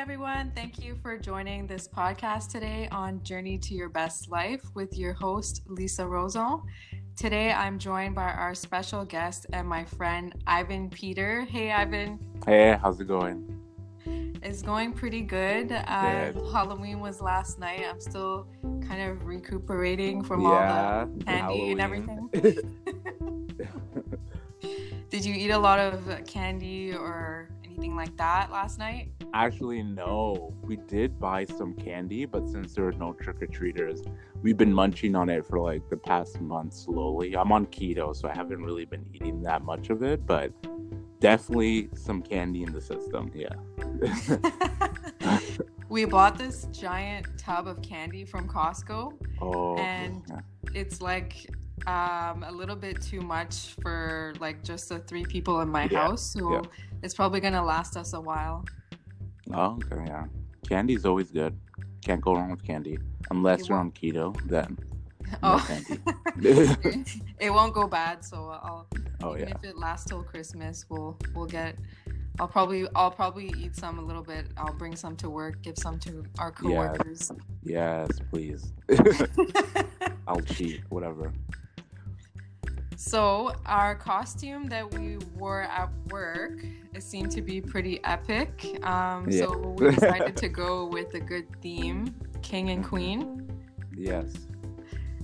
everyone. Thank you for joining this podcast today on Journey to Your Best Life with your host, Lisa Roson. Today, I'm joined by our special guest and my friend, Ivan Peter. Hey, Ivan. Hey, how's it going? It's going pretty good. Uh, Halloween was last night. I'm still kind of recuperating from yeah, all the candy and everything. Did you eat a lot of candy or anything like that last night? Actually, no. We did buy some candy, but since there were no trick or treaters, we've been munching on it for like the past month slowly. I'm on keto, so I haven't really been eating that much of it, but definitely some candy in the system. Yeah. we bought this giant tub of candy from Costco. oh, And- It's like um, a little bit too much for like just the three people in my Yeah, house. So yeah. it's probably gonna last us a while. oh, okay, yeah. Candy's always good. Can't go wrong with candy. Unless You you're on keto, then no Oh, candy. it won't go bad. So I'll oh, even yeah. if it lasts till Christmas, we'll we'll get. I'll probably I'll probably eat some a little bit. I'll bring some to work, give some to our coworkers. Yes, please. I'll cheat, whatever. So our costume that we wore at work it seemed to be pretty epic. Um, Yeah. So we decided to go with a good theme, king and queen. Yes.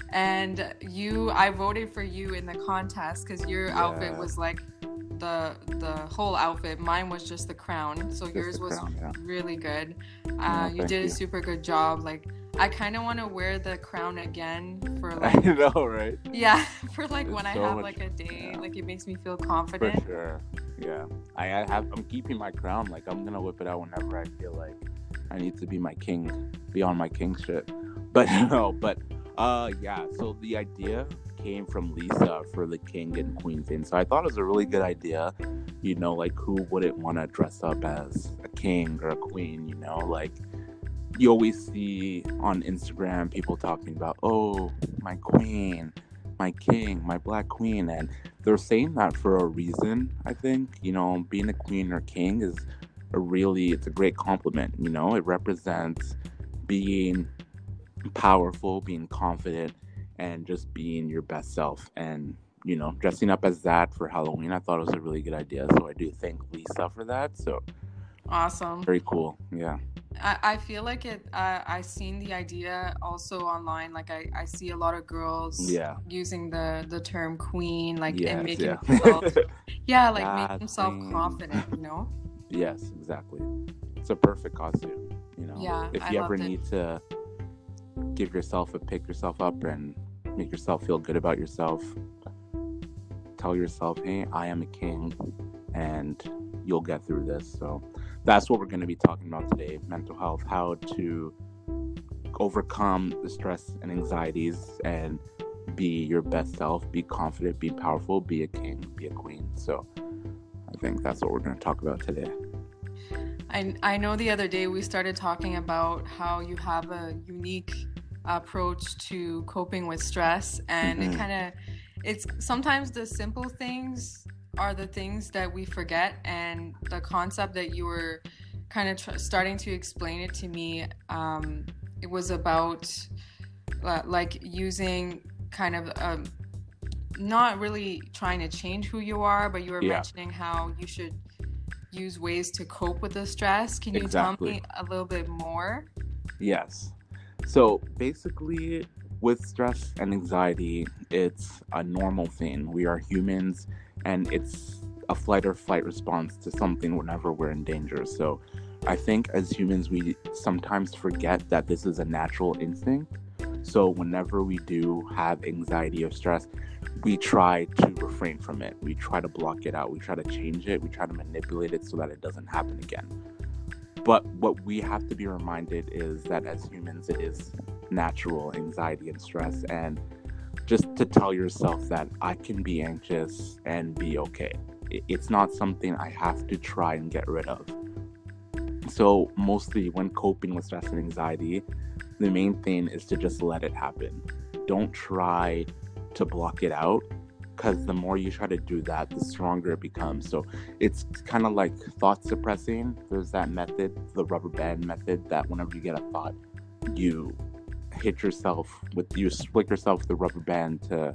And you, I voted for you in the contest because your outfit was like the the whole outfit. Mine was just the crown. So Just yours was crown, yeah. really good. Uh, Yeah, you did a super good job. Like I kind of want to wear the crown again for I like know, right? yeah for like when I have much- like a day. yeah. Like it makes me feel confident. For sure. Yeah. I, I have I'm keeping my crown. Like I'm gonna whip it out whenever I feel like I need to be my king, be on my king shit. But no, but uh yeah, so the idea came from Lisa for the king and queen thing. So I thought it was a really good idea. You know, like who wouldn't want to dress up as a king or a queen, you know, like you always see on Instagram people talking about, oh, my queen, my king, my black queen, and they're saying that for a reason. I think you know, being a queen or king is a really it's a great compliment. You know, it represents being powerful, being confident, and just being your best self. And you know, dressing up as that for Halloween, I thought it was a really good idea. So I do thank Lisa for that. So Awesome. very cool. Yeah. I, I feel like it. Uh, I seen the idea also online. Like I, I see a lot of girls Yeah. using the the term queen, like Yes, and making yeah. themselves, yeah, like That making themselves queen. confident. You know. Yes, exactly. It's a perfect costume. You know, Yeah, if I you ever loved it. need to give yourself a pick yourself up and make yourself feel good about yourself, tell yourself, "Hey, I am a king," and you'll get through this. So that's what we're going to be talking about today: mental health, how to overcome the stress and anxieties, and be your best self, be confident, be powerful, be a king, be a queen. So. I think that's what we're going to talk about today. I I know the other day we started talking about how you have a unique approach to coping with stress, and it Mhm. kind of it's sometimes the simple things are the things that we forget, and the concept that you were kind of tr- starting to explain it to me, um, it was about uh, like using kind of um, not really trying to change who you are, but you were Yeah. mentioning how you should use ways to cope with the stress. Can you Exactly. tell me a little bit more? Yes. So basically, with stress and anxiety, it's a normal thing. We are humans, and it's a flight or flight response to something whenever we're in danger. So I think as humans, we sometimes forget that this is a natural instinct. So whenever we do have anxiety or stress, we try to refrain from it. We try to block it out. We try to change it. We try to manipulate it so that it doesn't happen again. But what we have to be reminded is that as humans, it is natural anxiety and stress. And just to tell yourself that I can be anxious and be okay. It's not something I have to try and get rid of. So, mostly when coping with stress and anxiety, the main thing is to just let it happen. Don't try to block it out. because the more you try to do that, the stronger it becomes. So it's kind of like thought suppressing. There's that method, the rubber band method, that whenever you get a thought, you hit yourself with you flick yourself with the rubber band to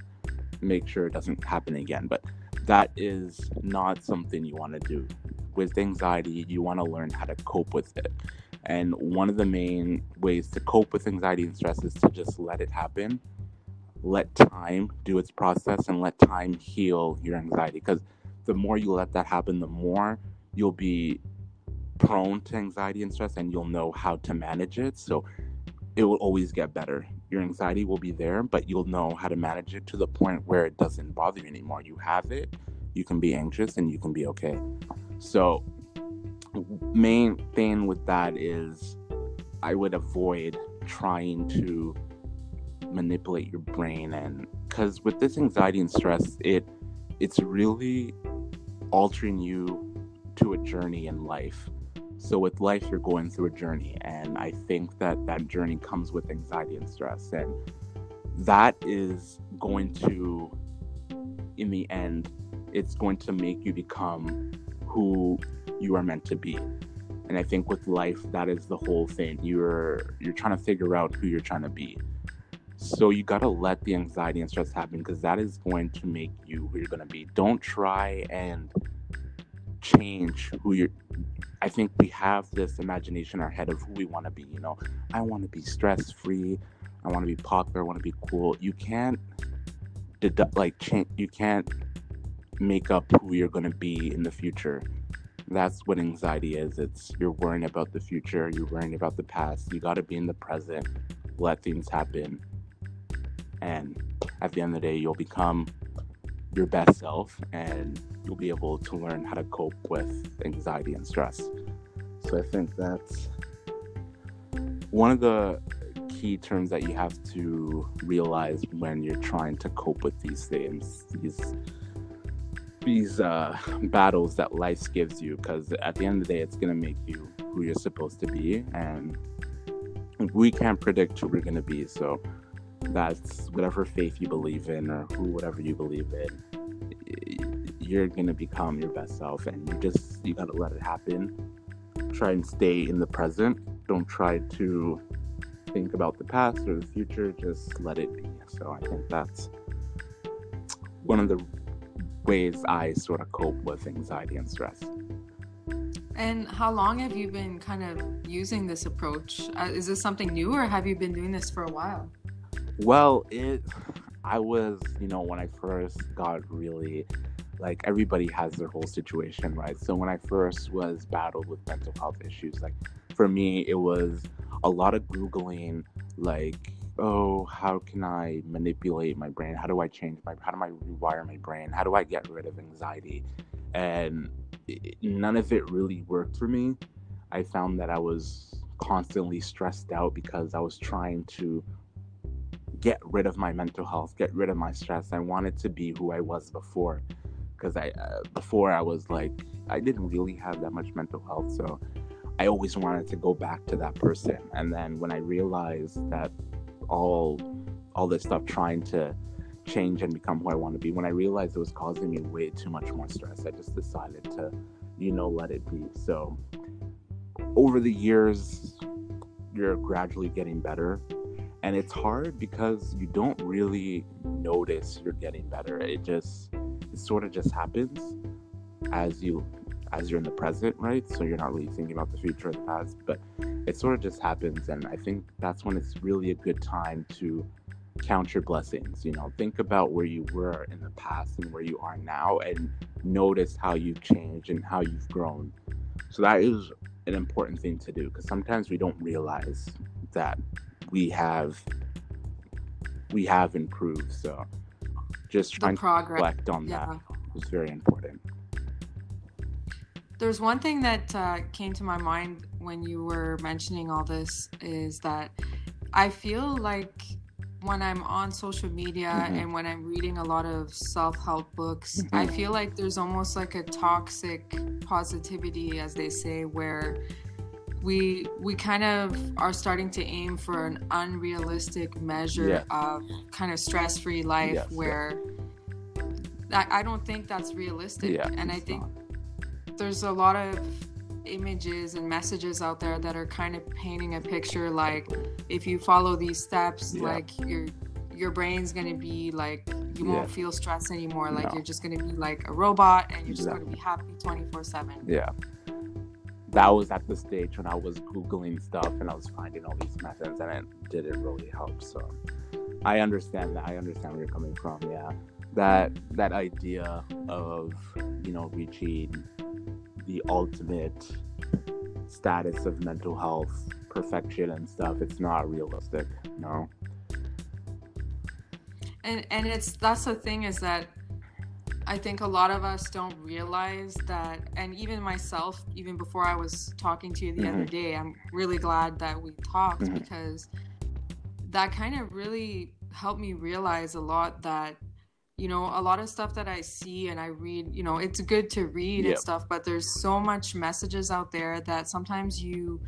make sure it doesn't happen again. But that is not something you want to do. With anxiety, you want to learn how to cope with it. And one of the main ways to cope with anxiety and stress is to just let it happen. Let time do its process and let time heal your anxiety. Because the more you let that happen, the more you'll be prone to anxiety and stress and you'll know how to manage it. So it will always get better. Your anxiety will be there, but you'll know how to manage it to the point where it doesn't bother you anymore. You have it, you can be anxious, and you can be okay. So, main thing with that is I would avoid trying to manipulate your brain and because with this anxiety and stress it it's really altering you to a journey in life so with life, you're going through a journey, and I think that that journey comes with anxiety and stress, and that is going to, in the end, it's going to make you become who you are meant to be. And I think with life, that is the whole thing. You're you're trying to figure out who you're trying to be. So you gotta let the anxiety and stress happen because that is going to make you who you're gonna be. Don't try and change who you're I think we have this imagination in our head of who we want to be. You know, I want to be stress free. I want to be popular. I want to be cool. You can't like change. You can't make up who you're going to be in the future. That's what anxiety is. It's you're worrying about the future. You're worrying about the past. You got to be in the present. Let things happen. And at the end of the day, you'll become your best self and you'll be able to learn how to cope with anxiety and stress. So I think that's one of the key terms that you have to realize when you're trying to cope with these things, these these uh, battles that life gives you. Because at the end of the day, it's gonna make you who you're supposed to be, and we can't predict who we're gonna be. So that's whatever faith you believe in or who whatever you believe in you're gonna become your best self and you just you gotta let it happen. Try and stay in the present. Don't try to think about the past or the future. Just let it be. So i think that's one of the ways i sort of cope with anxiety and stress. And how long have you been kind of using this approach? Uh, is this something new or have you been doing this for a while? Well, it I was, you know, when I first got really like everybody has their whole situation, right? So when I first was battled with mental health issues, like for me it was a lot of googling like oh how can i manipulate my brain? How do i change my how do i rewire my brain? How do i get rid of anxiety? And it, none of it really worked for me. I found that i was constantly stressed out because i was trying to get rid of my mental health, get rid of my stress. I wanted to be who I was before, because I uh, before I was like I didn't really have that much mental health, so I always wanted to go back to that person. And then when I realized that all all this stuff trying to change and become who I want to be, when I realized it was causing me way too much more stress, I just decided to, you know, let it be. So over the years, you're gradually getting better and it's hard because you don't really notice you're getting better it just it sort of just happens as you as you're in the present right so you're not really thinking about the future or the past but it sort of just happens and i think that's when it's really a good time to count your blessings you know think about where you were in the past and where you are now and notice how you've changed and how you've grown so that is an important thing to do because sometimes we don't realize that we have we have improved. So just trying to reflect on yeah. that was very important. There's one thing that uh, came to my mind when you were mentioning all this is that I feel like when I'm on social media mm-hmm. and when I'm reading a lot of self help books, mm-hmm. I feel like there's almost like a toxic positivity, as they say, where we we kind of are starting to aim for an unrealistic measure yeah. of kind of stress-free life yes, where I, I don't think that's realistic. Yeah, and I think not. there's a lot of images and messages out there that are kind of painting a picture like if you follow these steps Yeah. like your your brain's gonna be like you won't Yeah. feel stress anymore like No. you're just gonna be like a robot and you're just gonna be happy 24 7 Yeah. That was at the stage when I was Googling stuff and I was finding all these methods and it didn't really help. So I understand that. I understand where you're coming from. Yeah. That that idea of, you know, reaching the ultimate status of mental health, perfection and stuff, it's not realistic. No. and and it's that's the thing is that i think a lot of us don't realize that and even myself even before i was talking to you the other Mhm. day i'm really glad that we talked Mhm. because that kind of really helped me realize a lot that you know a lot of stuff that i see and i read you know it's good to read Yep. and stuff but there's so much messages out there that sometimes you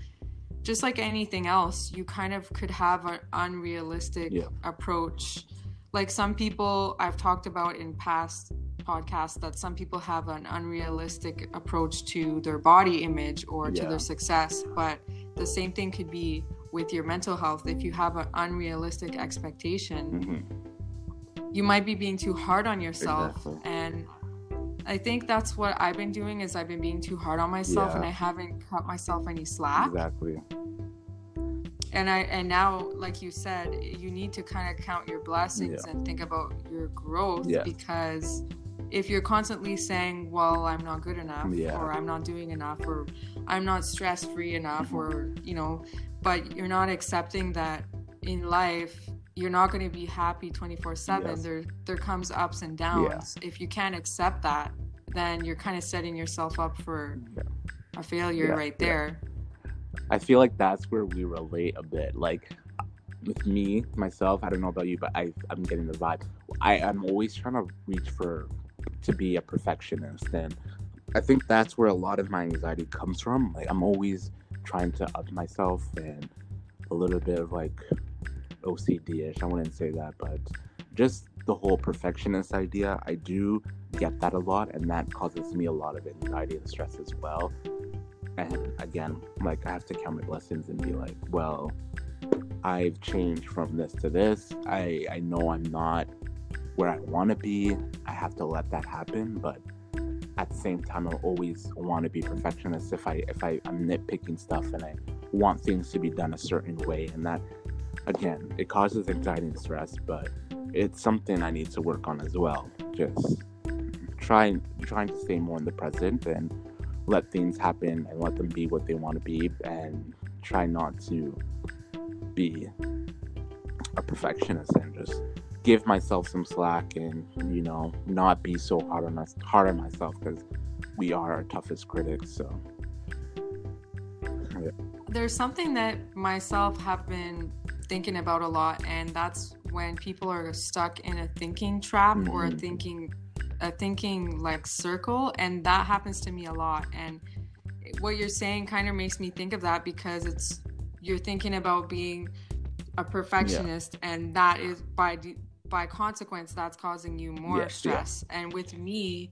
just like anything else you kind of could have an unrealistic Yeah. approach like some people I've talked about in past podcasts that some people have an unrealistic approach to their body image or to their success but the same thing could be with your mental health if you have an unrealistic expectation hmm you might be being too hard on yourself Exactly. and I think that's what I've been doing is I've been being too hard on myself Yeah. and I haven't cut myself any slack Exactly. And I and now like you said you need to kind of count your blessings and think about your growth Yes. because if you're constantly saying well I'm not good enough Yeah. or I'm not doing enough or I'm not stress free enough Mm-hmm. or you know but you're not accepting that in life you're not going to be happy 24 7 Yes. there there comes ups and downs if you can't accept that then you're kind of setting yourself up for Yeah. a failure Yeah, right yeah. there I feel like that's where we relate a bit. Like with me, myself, I don't know about you, but I I'm getting the vibe. I, I'm always trying to reach for to be a perfectionist and I think that's where a lot of my anxiety comes from. Like I'm always trying to up myself and a little bit of like OCD ish. I wouldn't say that, but just the whole perfectionist idea, I do get that a lot and that causes me a lot of anxiety and stress as well and again like i have to count my blessings and be like well i've changed from this to this. I i know i'm not where i want to be. I have to let that happen. But at the same time i always want to be perfectionist if i if i i'm nitpicking stuff and i want things to be done a certain way. And that again it causes anxiety and stress but it's something i need to work on as well. Just trying trying to stay more in the present and let things happen and let them be what they want to be and try not to be a perfectionist and just give myself some slack and you know not be so hard on us hard on myself because we are our toughest critics so there's something that myself have been thinking about a lot and that's when people are stuck in a thinking trap or a Mhm. thinking a thinking like circle and that happens to me a lot and what you're saying kind of makes me think of that because it's you're thinking about being a perfectionist and that is by by consequence that's causing you more Yes, yeah. stress and with me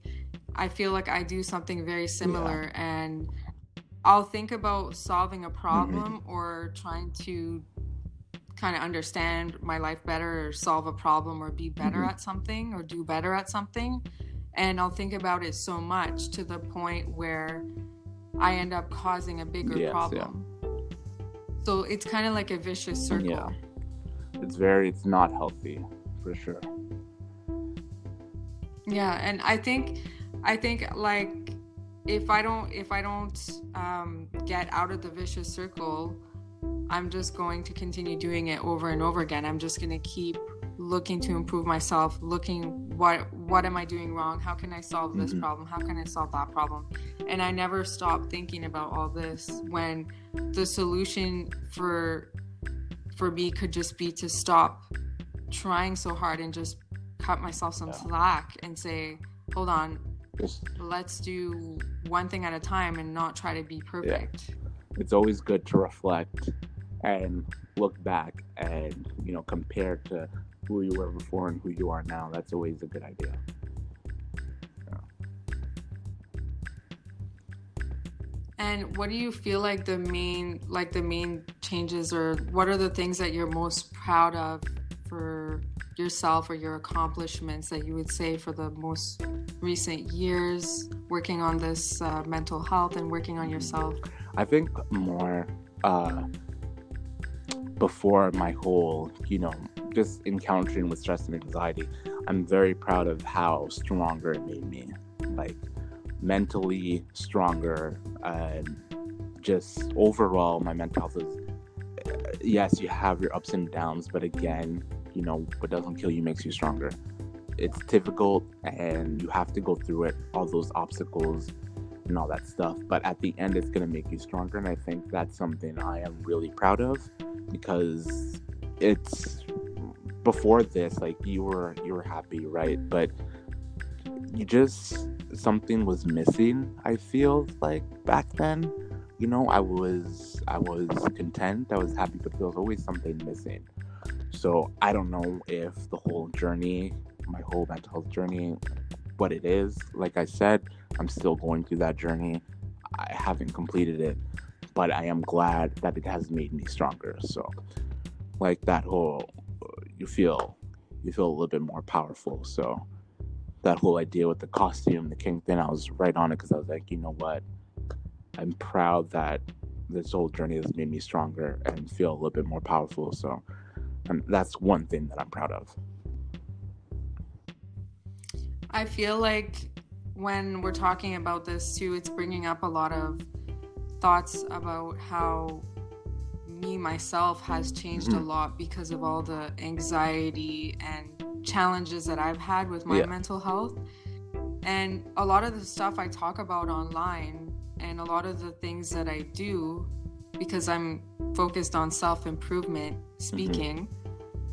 i feel like i do something very similar and i'll think about solving a problem Mm-hmm. or trying to kind of understand my life better or solve a problem or be better Mhm. at something or do better at something and i'll think about it so much to the point where i end up causing a bigger Yes, yeah. problem so it's kind of like a vicious circle Yeah. it's very it's not healthy for sure Yeah, and I think I think like if I don't if I don't um, get out of the vicious circle, I'm just going to continue doing it over and over again. I'm just going to keep looking to improve myself, looking what what am I doing wrong? How can I solve this Mhm. problem? How can I solve that problem? And I never stop thinking about all this when the solution for for me could just be to stop trying so hard and just cut myself some Yeah. slack and say, hold on, let's do one thing at a time and not try to be perfect. it's always good to reflect and look back and you know compare to who you were before and who you are now. That's always a good idea. And what do you feel like the main like the main changes or what are the things that you're most proud of for yourself or your accomplishments that you would say for the most recent years working on this uh, mental health and working on mm-hmm. yourself? I think more uh, before my whole, you know, just encountering with stress and anxiety, I'm very proud of how stronger it made me. Like mentally stronger and just overall my mental health is eh, yes you have your ups and downs but again you know what doesn't kill you makes you stronger it's difficult and you have to go through it all those obstacles and all that stuff but at the end it's going to make you stronger and i think that's something i am really proud of because it's before this like you were you were happy right? But you just something was missing i feel like back then. You know i was i was content i was happy but there was always something missing. So i don't know if the whole journey my whole mental health journey what it is like i said i'm still going through that journey i haven't completed it but i am glad that it has made me stronger so like that whole you feel you feel a little bit more powerful so that whole idea with the costume, the king thing, I was right on it because I was like, you know what? I'm proud that this whole journey has made me stronger and feel a little bit more powerful. So, and that's one thing that I'm proud of. I feel like when we're talking about this too, it's bringing up a lot of thoughts about how me myself has changed mm-hmm. a lot because of all the anxiety and challenges that I've had with my yeah. mental health. And a lot of the stuff I talk about online and a lot of the things that I do because I'm focused on self improvement speaking, mm-hmm.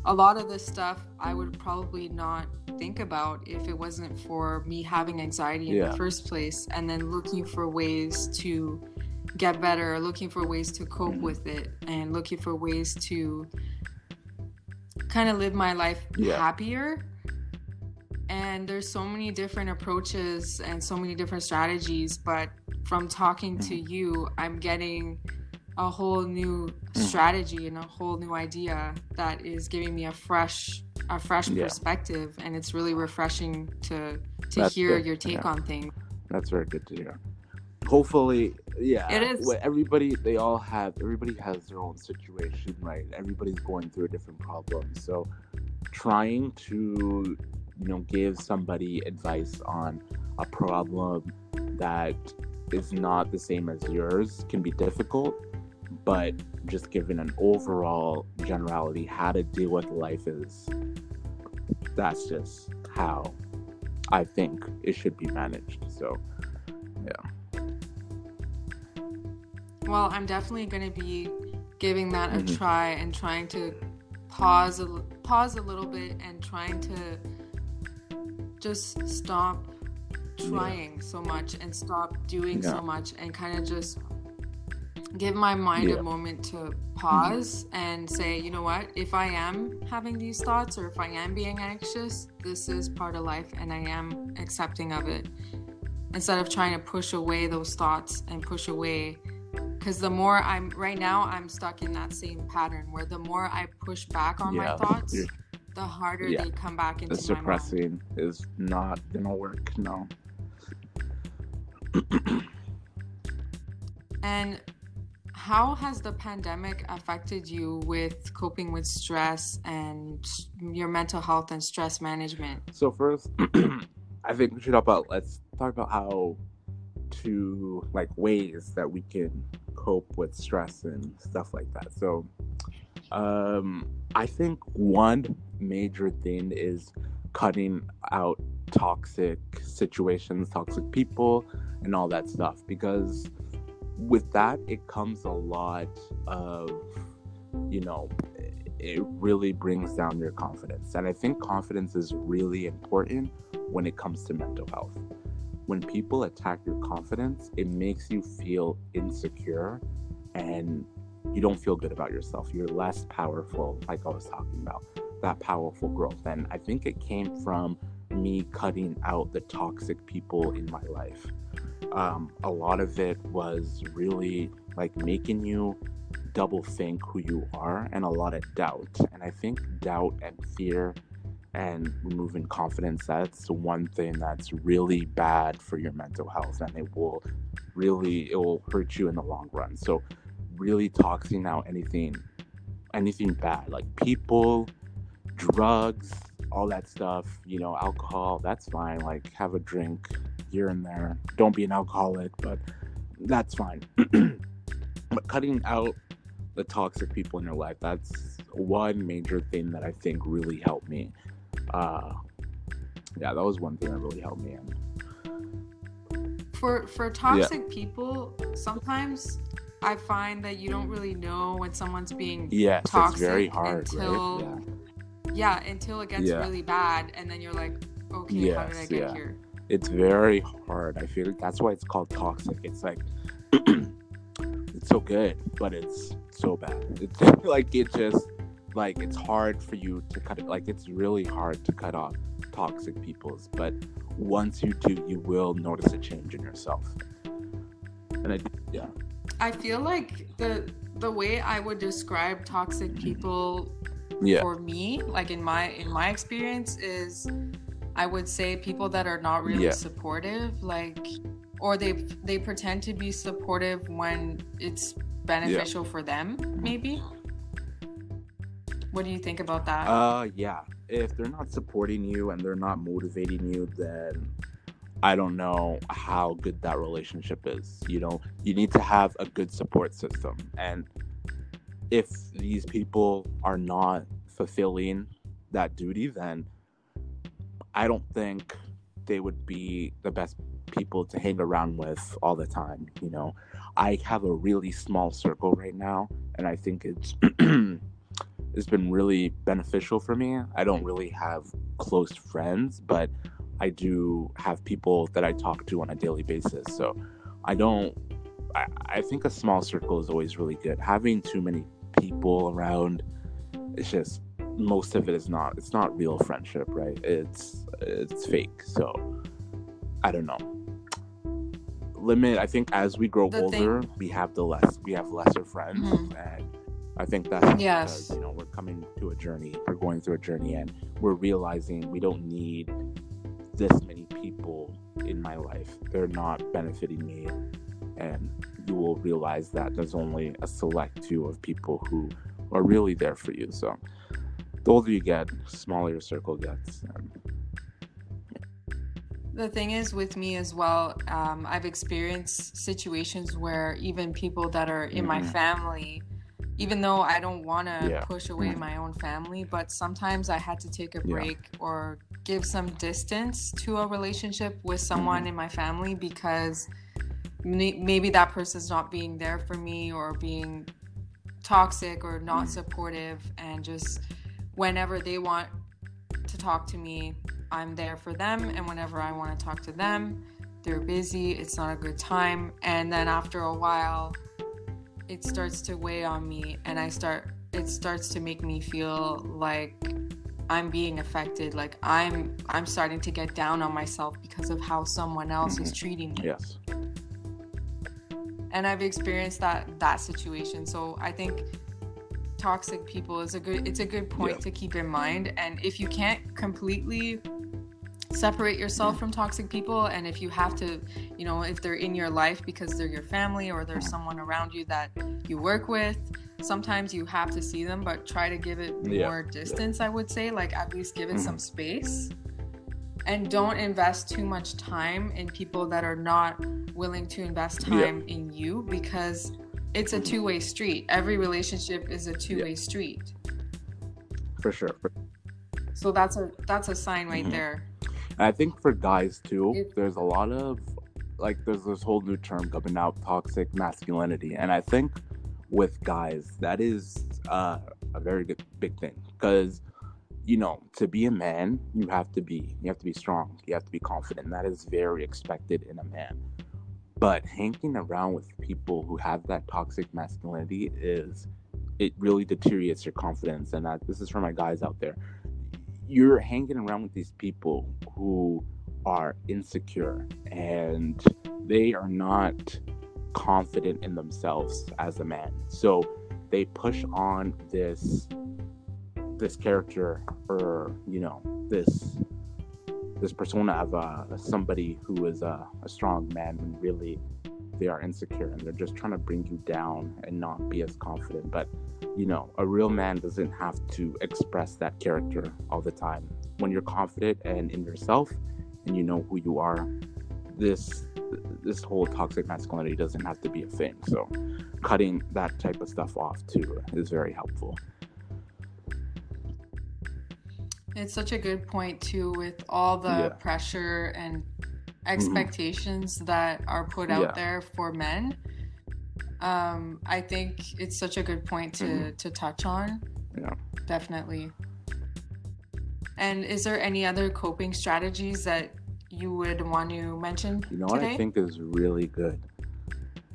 A lot of this stuff I would probably not think about if it wasn't for me having anxiety in yeah. the first place and then looking for ways to get better, looking for ways to cope mm-hmm. with it, and looking for ways to kind of live my life yeah. happier and there's so many different approaches and so many different strategies but from talking to mm-hmm. you i'm getting a whole new mm-hmm. strategy and a whole new idea that is giving me a fresh a fresh yeah. perspective and it's really refreshing to to That's hear good. your take yeah. on things That's very good to hear hopefully yeah it is everybody they all have everybody has their own situation right everybody's going through a different problem so trying to you know give somebody advice on a problem that is not the same as yours can be difficult but just given an overall generality how to deal with life is that's just how i think it should be managed so yeah well, I'm definitely going to be giving that mm-hmm. a try and trying to pause a, pause a little bit and trying to just stop trying yeah. so much and stop doing yeah. so much and kind of just give my mind yeah. a moment to pause mm-hmm. and say, you know what, if I am having these thoughts or if I am being anxious, this is part of life and I am accepting of it. Instead of trying to push away those thoughts and push away because the more i'm right now i'm stuck in that same pattern where the more i push back on yeah, my thoughts the harder yeah. they come back into the suppressing is not gonna work no and how has the pandemic affected you with coping with stress and your mental health and stress management so first i think we should talk about let's talk about how to like ways that we can cope with stress and stuff like that. So, um, I think one major thing is cutting out toxic situations, toxic people, and all that stuff because with that, it comes a lot of, you know, it really brings down your confidence. And I think confidence is really important when it comes to mental health when people attack your confidence, it makes you feel insecure and you don't feel good about yourself. You're less powerful, like I was talking about, that powerful growth. And I think it came from me cutting out the toxic people in my life. Um, a lot of it was really like making you double think who you are and a lot of doubt. And I think doubt and fear and removing confidence that's the one thing that's really bad for your mental health and it will really it will hurt you in the long run so really toxing out anything anything bad like people drugs all that stuff you know alcohol that's fine like have a drink here and there don't be an alcoholic but that's fine but cutting out the toxic people in your life that's one major thing that i think really helped me uh, yeah, that was one thing that really helped me. For for toxic yeah. people, sometimes I find that you don't really know when someone's being yes, toxic very hard, until right? yeah. Yeah. until it gets yeah. really bad, and then you're like, okay, yes, how did I get here? It's very hard. I feel like that's why it's called toxic. It's like it's so good, but it's so bad. It's like it just like it's hard for you to cut it like it's really hard to cut off toxic peoples but once you do you will notice a change in yourself and i yeah i feel like the the way i would describe toxic mm-hmm. people yeah. for me like in my in my experience is i would say people that are not really yeah. supportive like or they they pretend to be supportive when it's beneficial yeah. for them maybe what do you think about that? Uh, yeah. If they're not supporting you and they're not motivating you, then I don't know how good that relationship is. You know, you need to have a good support system. And if these people are not fulfilling that duty, then I don't think they would be the best people to hang around with all the time. You know, I have a really small circle right now, and I think it's it's been really beneficial for me. I don't really have close friends, but I do have people that I talk to on a daily basis. So I don't, I, I think a small circle is always really good. Having too many people around, it's just, most of it is not, it's not real friendship, right? It's, it's fake. So I don't know limit i think as we grow the older thing. we have the less we have lesser friends mm-hmm. and I think that's yes. because you know we're coming to a journey, we're going through a journey, and we're realizing we don't need this many people in my life. They're not benefiting me, and you will realize that there's only a select few of people who are really there for you. So the older you get, smaller your circle gets. The thing is with me as well um, i've experienced situations where even people that are in mm-hmm. my family even though I don't want to yeah. push away mm. my own family, but sometimes I had to take a break yeah. or give some distance to a relationship with someone mm-hmm. in my family because maybe that person's not being there for me or being toxic or not mm. supportive and just whenever they want to talk to me, I'm there for them and whenever I want to talk to them, they're busy, it's not a good time, and then after a while it starts to weigh on me and I start it starts to make me feel like I'm being affected like I'm I'm starting to get down on myself because of how someone else mm-hmm. is treating me. Yes. And I've experienced that that situation. So I think toxic people is a good it's a good point yeah. to keep in mind and if you can't completely separate yourself from toxic people and if you have to you know if they're in your life because they're your family or there's someone around you that you work with sometimes you have to see them but try to give it yeah. more distance i would say like at least give it mm-hmm. some space and don't invest too much time in people that are not willing to invest time yeah. in you because it's a two-way street every relationship is a two-way yeah. street for sure so that's a that's a sign right mm-hmm. there and I think for guys too, there's a lot of like there's this whole new term coming out, toxic masculinity, and I think with guys that is uh, a very big thing because you know to be a man you have to be you have to be strong you have to be confident that is very expected in a man but hanging around with people who have that toxic masculinity is it really deteriorates your confidence and this is for my guys out there you're hanging around with these people who are insecure and they are not confident in themselves as a man. So they push on this this character or you know this this persona of uh, somebody who is a, a strong man when really they are insecure and they're just trying to bring you down and not be as confident. But you know a real man doesn't have to express that character all the time. When you're confident and in yourself and you know who you are this this whole toxic masculinity doesn't have to be a thing. So cutting that type of stuff off too is very helpful it's such a good point too with all the Yeah. pressure and expectations that are put out Yeah. there for men um i think it's such a good point to Mhm. to touch on Yeah. definitely and is there any other coping strategies that you would want to mention You know what I think is really good?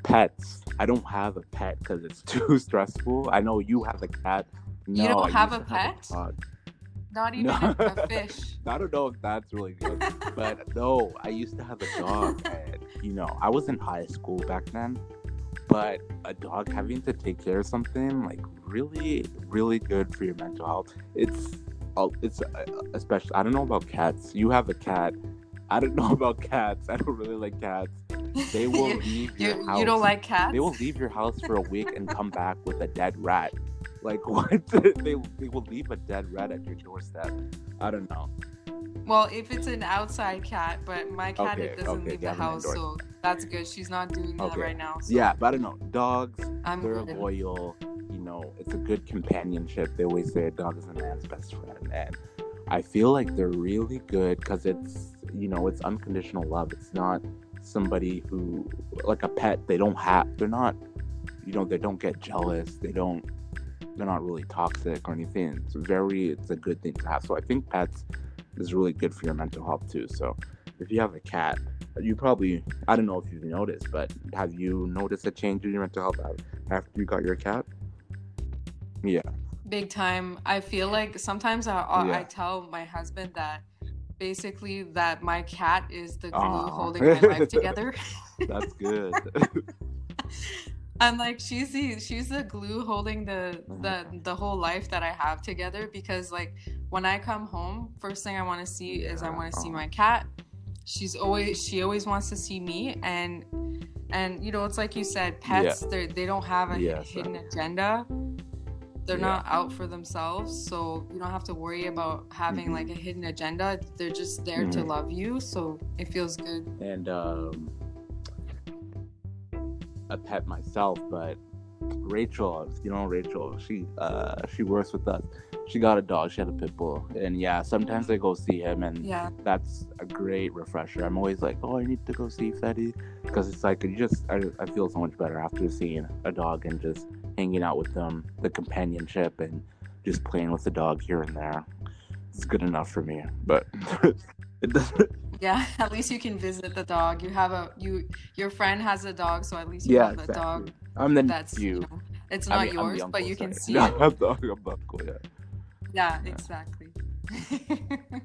Pets. I don't have a pet because it's too stressful. I know you have a cat. No, You don't have a to pet? Dog. not even No. a, a fish I don't know if that's really good, but no, I used to have a dog. And, you know, I was in high school back then, but a dog having to take care of something like really, really good for your mental health. It's, it's especially. I don't know about cats. You have a cat. I don't know about cats. I don't really like cats. They will you, leave your you, house. you don't like cats They will leave your house for a week and come back with a dead rat. Like what? they they will leave a dead rat at your doorstep. I don't know. Well, if it's an outside cat, but my cat Okay, it doesn't okay, leave the house, so that's good. She's not doing that right now. So Yeah, but I don't know. Dogs, I'm they're good. loyal. You know, it's a good companionship. They always say a dog is a man's best friend, and I feel like they're really good because it's you know it's unconditional love. It's not somebody who like a pet. They don't have. They're not. You know, they don't get jealous. They don't. They're not really toxic or anything. It's very. It's a good thing to have. So I think pets is really good for your mental health too. So if you have a cat, you probably I don't know if you've noticed, but have you noticed a change in your mental health after you got your cat? Yeah. Big time. I feel like sometimes I, I, Yeah. I tell my husband that basically that my cat is the glue Aw. holding my life together. That's good. I'm like she's the she's the glue holding the the Mhm. the whole life that I have together because like when I come home, first thing I want to see is I want to see my cat. She's always she always wants to see me and and you know it's like you said pets they they don't have a Yes, hidden uh, agenda. They're Yeah. not out for themselves, so you don't have to worry about having Mhm. like a hidden agenda. They're just there to Mhm. love you, so it feels good. and um, a pet myself, but Rachel, you know Rachel, she uh she works with us. She got a dog. She had a pit bull, and yeah, sometimes I go see him, and Yeah. that's a great refresher. I'm always like, oh, I need to go see Fetty because it's like you just I, I feel so much better after seeing a dog and just hanging out with them, the companionship and just playing with the dog here and there. It's good enough for me, but it doesn't. Yeah, at least you can visit the dog. You have a you your friend has a dog, so at least you Yeah, have a exactly. dog I'm the that's you. you know it's not I'm the yours, but uncle, you can see No, it. I'm the, I'm the uncle, yeah. Yeah, Yeah. exactly.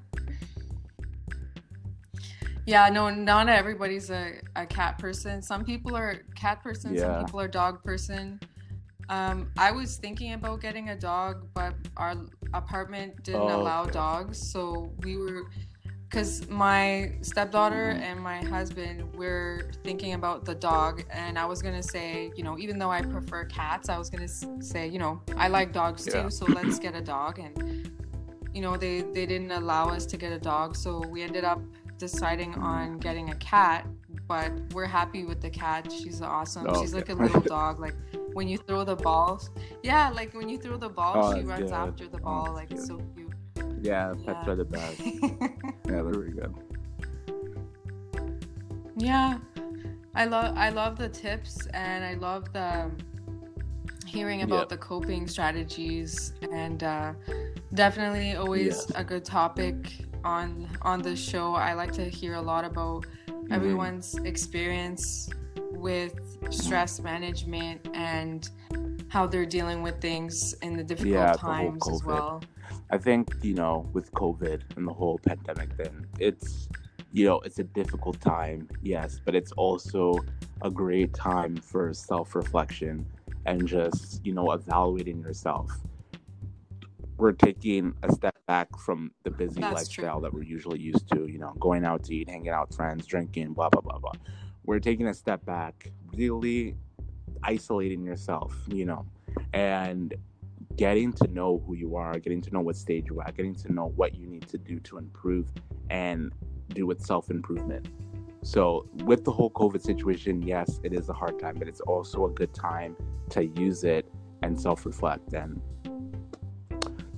yeah, no, not everybody's a, a cat person. Some people are cat person, Yeah. some people are dog person. Um, I was thinking about getting a dog, but our apartment didn't Oh, allow okay. dogs, so we were because my stepdaughter and my husband we're thinking about the dog and i was gonna say you know even though i prefer cats i was gonna say you know i like dogs Yeah. too so let's get a dog and you know they they didn't allow us to get a dog so we ended up deciding on getting a cat but we're happy with the cat she's awesome Oh, she's like a little dog like when you throw the balls yeah like when you throw the ball Oh, she runs good. after the Oh, ball that's like good. so cute Yeah, pets Yeah. are the best. Yeah, they're really good. Yeah, I love I love the tips and I love the hearing about Yep. the coping strategies and uh, definitely always a good topic on on the show. I like to hear a lot about Mm-hmm. everyone's experience with stress management and how they're dealing with things in the difficult Yeah, the times as well. I think, you know, with COVID and the whole pandemic thing, it's you know, it's a difficult time, yes, but it's also a great time for self reflection and just, you know, evaluating yourself. We're taking a step back from the busy That's lifestyle true. that we're usually used to, you know, going out to eat, hanging out with friends, drinking, blah, blah, blah, blah. We're taking a step back, really isolating yourself, you know, and getting to know who you are, getting to know what stage you're at, getting to know what you need to do to improve and do with self improvement. So, with the whole COVID situation, yes, it is a hard time, but it's also a good time to use it and self reflect and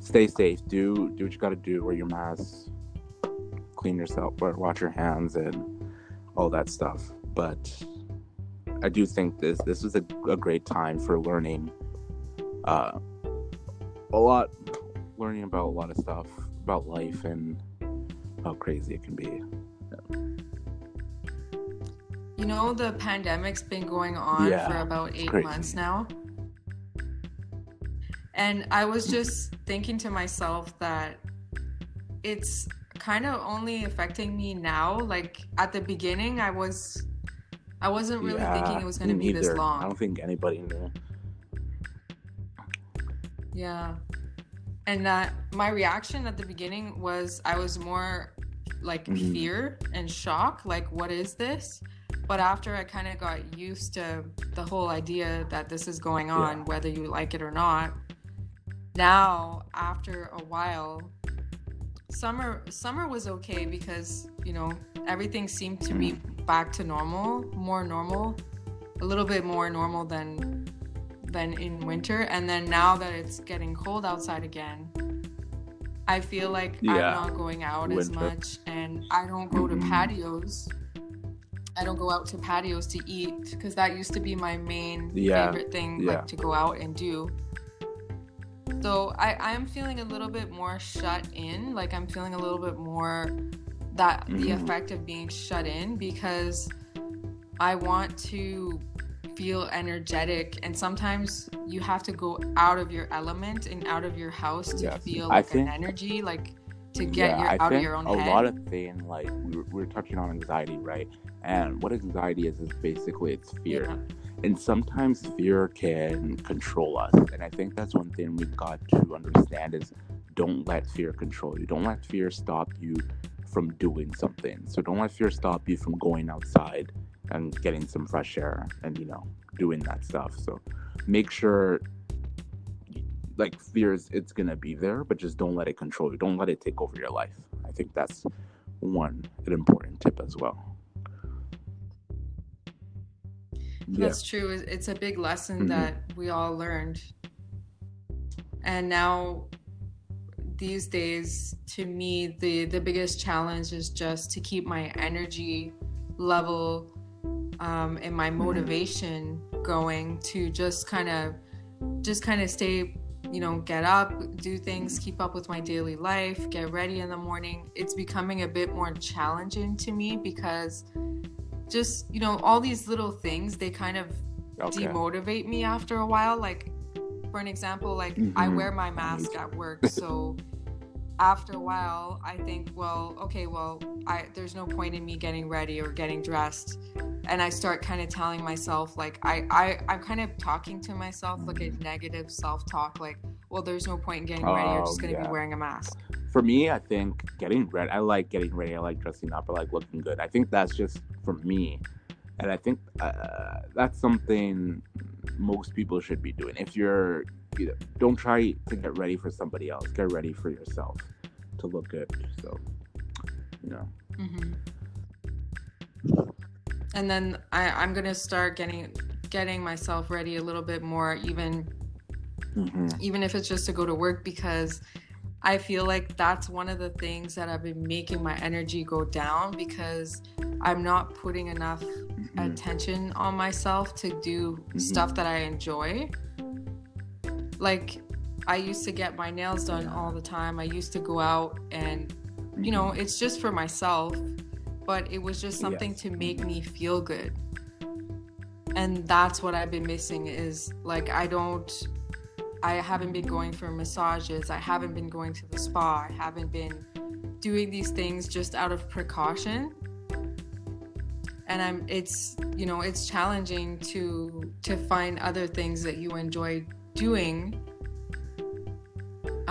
stay safe. Do do what you got to do. Wear your mask, clean yourself, wash your hands, and all that stuff. But I do think this this is a, a great time for learning uh, a lot, learning about a lot of stuff about life and how crazy it can be. You know, the pandemic's been going on Yeah, for about eight crazy. months now. And I was just thinking to myself that it's kind of only affecting me now. Like at the beginning, I was, I wasn't really thinking it was going to be this long. I don't think anybody knew. Yeah. And that my reaction at the beginning was I was more like Mhm. fear and shock, like, what is this? But after I kind of got used to the whole idea that this is going on, Yeah. whether you like it or not, now after a while, summer summer was okay because you know everything seemed to be back to normal, more normal, a little bit more normal than than in winter. And then now that it's getting cold outside again, I feel like Yeah. I'm not going out as much and I don't go to patios. I don't go out to patios to eat because that used to be my main Yeah. favorite thing, Yeah. like to go out and do. So I, I'm feeling a little bit more shut in. Like I'm feeling a little bit more that the Mhm. effect of being shut in because I want to feel energetic and sometimes you have to go out of your element and out of your house to Yes. feel like think- an energy like to get yeah, your I out think of your own a head. lot of thing like we were, we were touching on anxiety, right? And what anxiety is is basically it's fear. Yeah. and sometimes fear can control us and i think that's one thing we've got to understand is don't let fear control you don't let fear stop you from doing something so don't let fear stop you from going outside and getting some fresh air and you know doing that stuff so make sure like fear is it's gonna be there but just don't let it control you don't let it take over your life i think that's one an important tip as well yeah That's true. It's a big lesson Mhm. that we all learned. And now these days to me the the biggest challenge is just to keep my energy level um, and my motivation going to just kind of just kind of stay you know get up do things keep up with my daily life get ready in the morning. It's becoming a bit more challenging to me because just you know all these little things they kind of okay. demotivate me after a while. Like for an example like i Mhm. wear my mask at work so after a while i think well okay well i there's no point in me getting ready or getting dressed and i start kind of telling myself like i, I i'm kind of talking to myself like a negative self-talk like well there's no point in getting ready you're Oh, just going to yeah. be wearing a mask for me, I think getting ready. I like getting ready. I like dressing up. I like looking good. I think that's just for me, and I think uh, that's something most people should be doing. If you're, you know, don't try to get ready for somebody else. Get ready for yourself to look good. So, you know, hmm and then I, i'm going to start getting getting myself ready a little bit more even Mhm. even if it's just to go to work because I feel like that's one of the things that I've been making my energy go down because I'm not putting enough Mhm. attention on myself to do Mhm. stuff that I enjoy. Like I used to get my nails done all the time. I used to go out and you know, it's just for myself, but it was just something Yes. to make me feel good. And that's what I've been missing is like I don't I haven't been going for massages. I haven't been going to the spa. I haven't been doing these things just out of precaution and I'm it's you know it's challenging to to find other things that you enjoy doing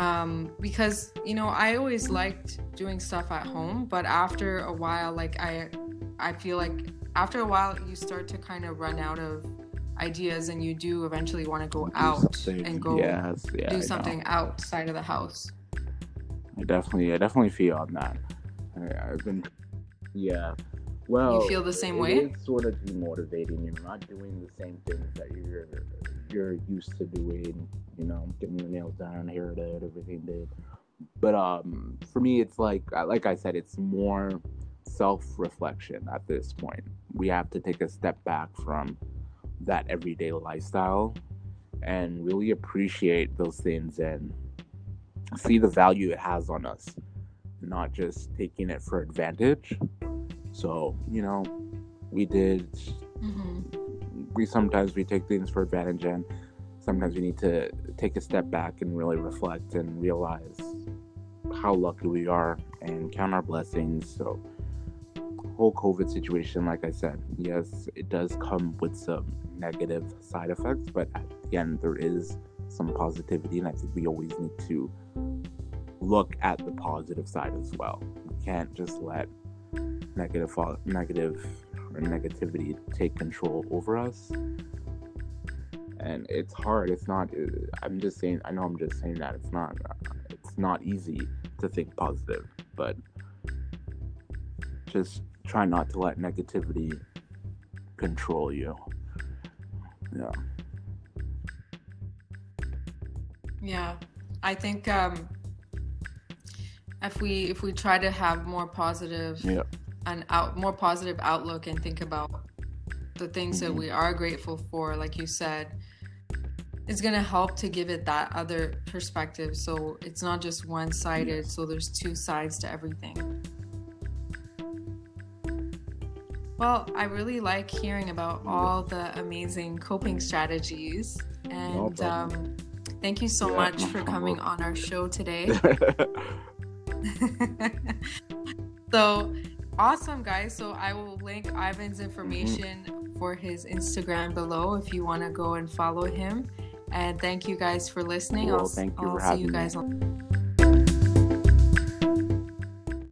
um, because you know I always liked doing stuff at home, but after a while, like I, I feel like after a while you start to kind of run out of ideas, and you do eventually want to go do out and go yes, yeah, do something outside of the house. I definitely, I definitely feel on that. I, have been, yeah. Well, you feel the same way. It's sort of demotivating. You're not doing the same things that you're you're used to doing. You know, getting your nails done, hair did, everything did. But um, for me, it's like like I said, it's more self-reflection at this point. We have to take a step back from that everyday lifestyle and really appreciate those things and see the value it has on us, not just taking it for advantage. So, you know, we did. Mm-hmm. We sometimes we take things for advantage and sometimes we need to take a step back and really reflect and realize how lucky we are and count our blessings. So whole covid situation like i said yes it does come with some negative side effects but again, there is some positivity and i think we always need to look at the positive side as well. We can't just let negative negative or negativity take control over us. And it's hard it's not i'm just saying i know i'm just saying that it's not it's not easy to think positive but just try not to let negativity control you. Yeah. Yeah i think um if we if we try to have more positive yeah. an out more positive outlook and think about the things mm-hmm. that we are grateful for like you said it's going to help to give it that other perspective. So it's not just one-sided. So there's two sides to everything. Well i really like hearing about all the amazing coping strategies. And no um, thank you so yeah, much for coming on our show today so Awesome, guys. So I will link Ivan's information mm-hmm. for his Instagram below if you want to go and follow him. And thank you guys for listening. Well, I'll, thank you I'll see you guys me. on.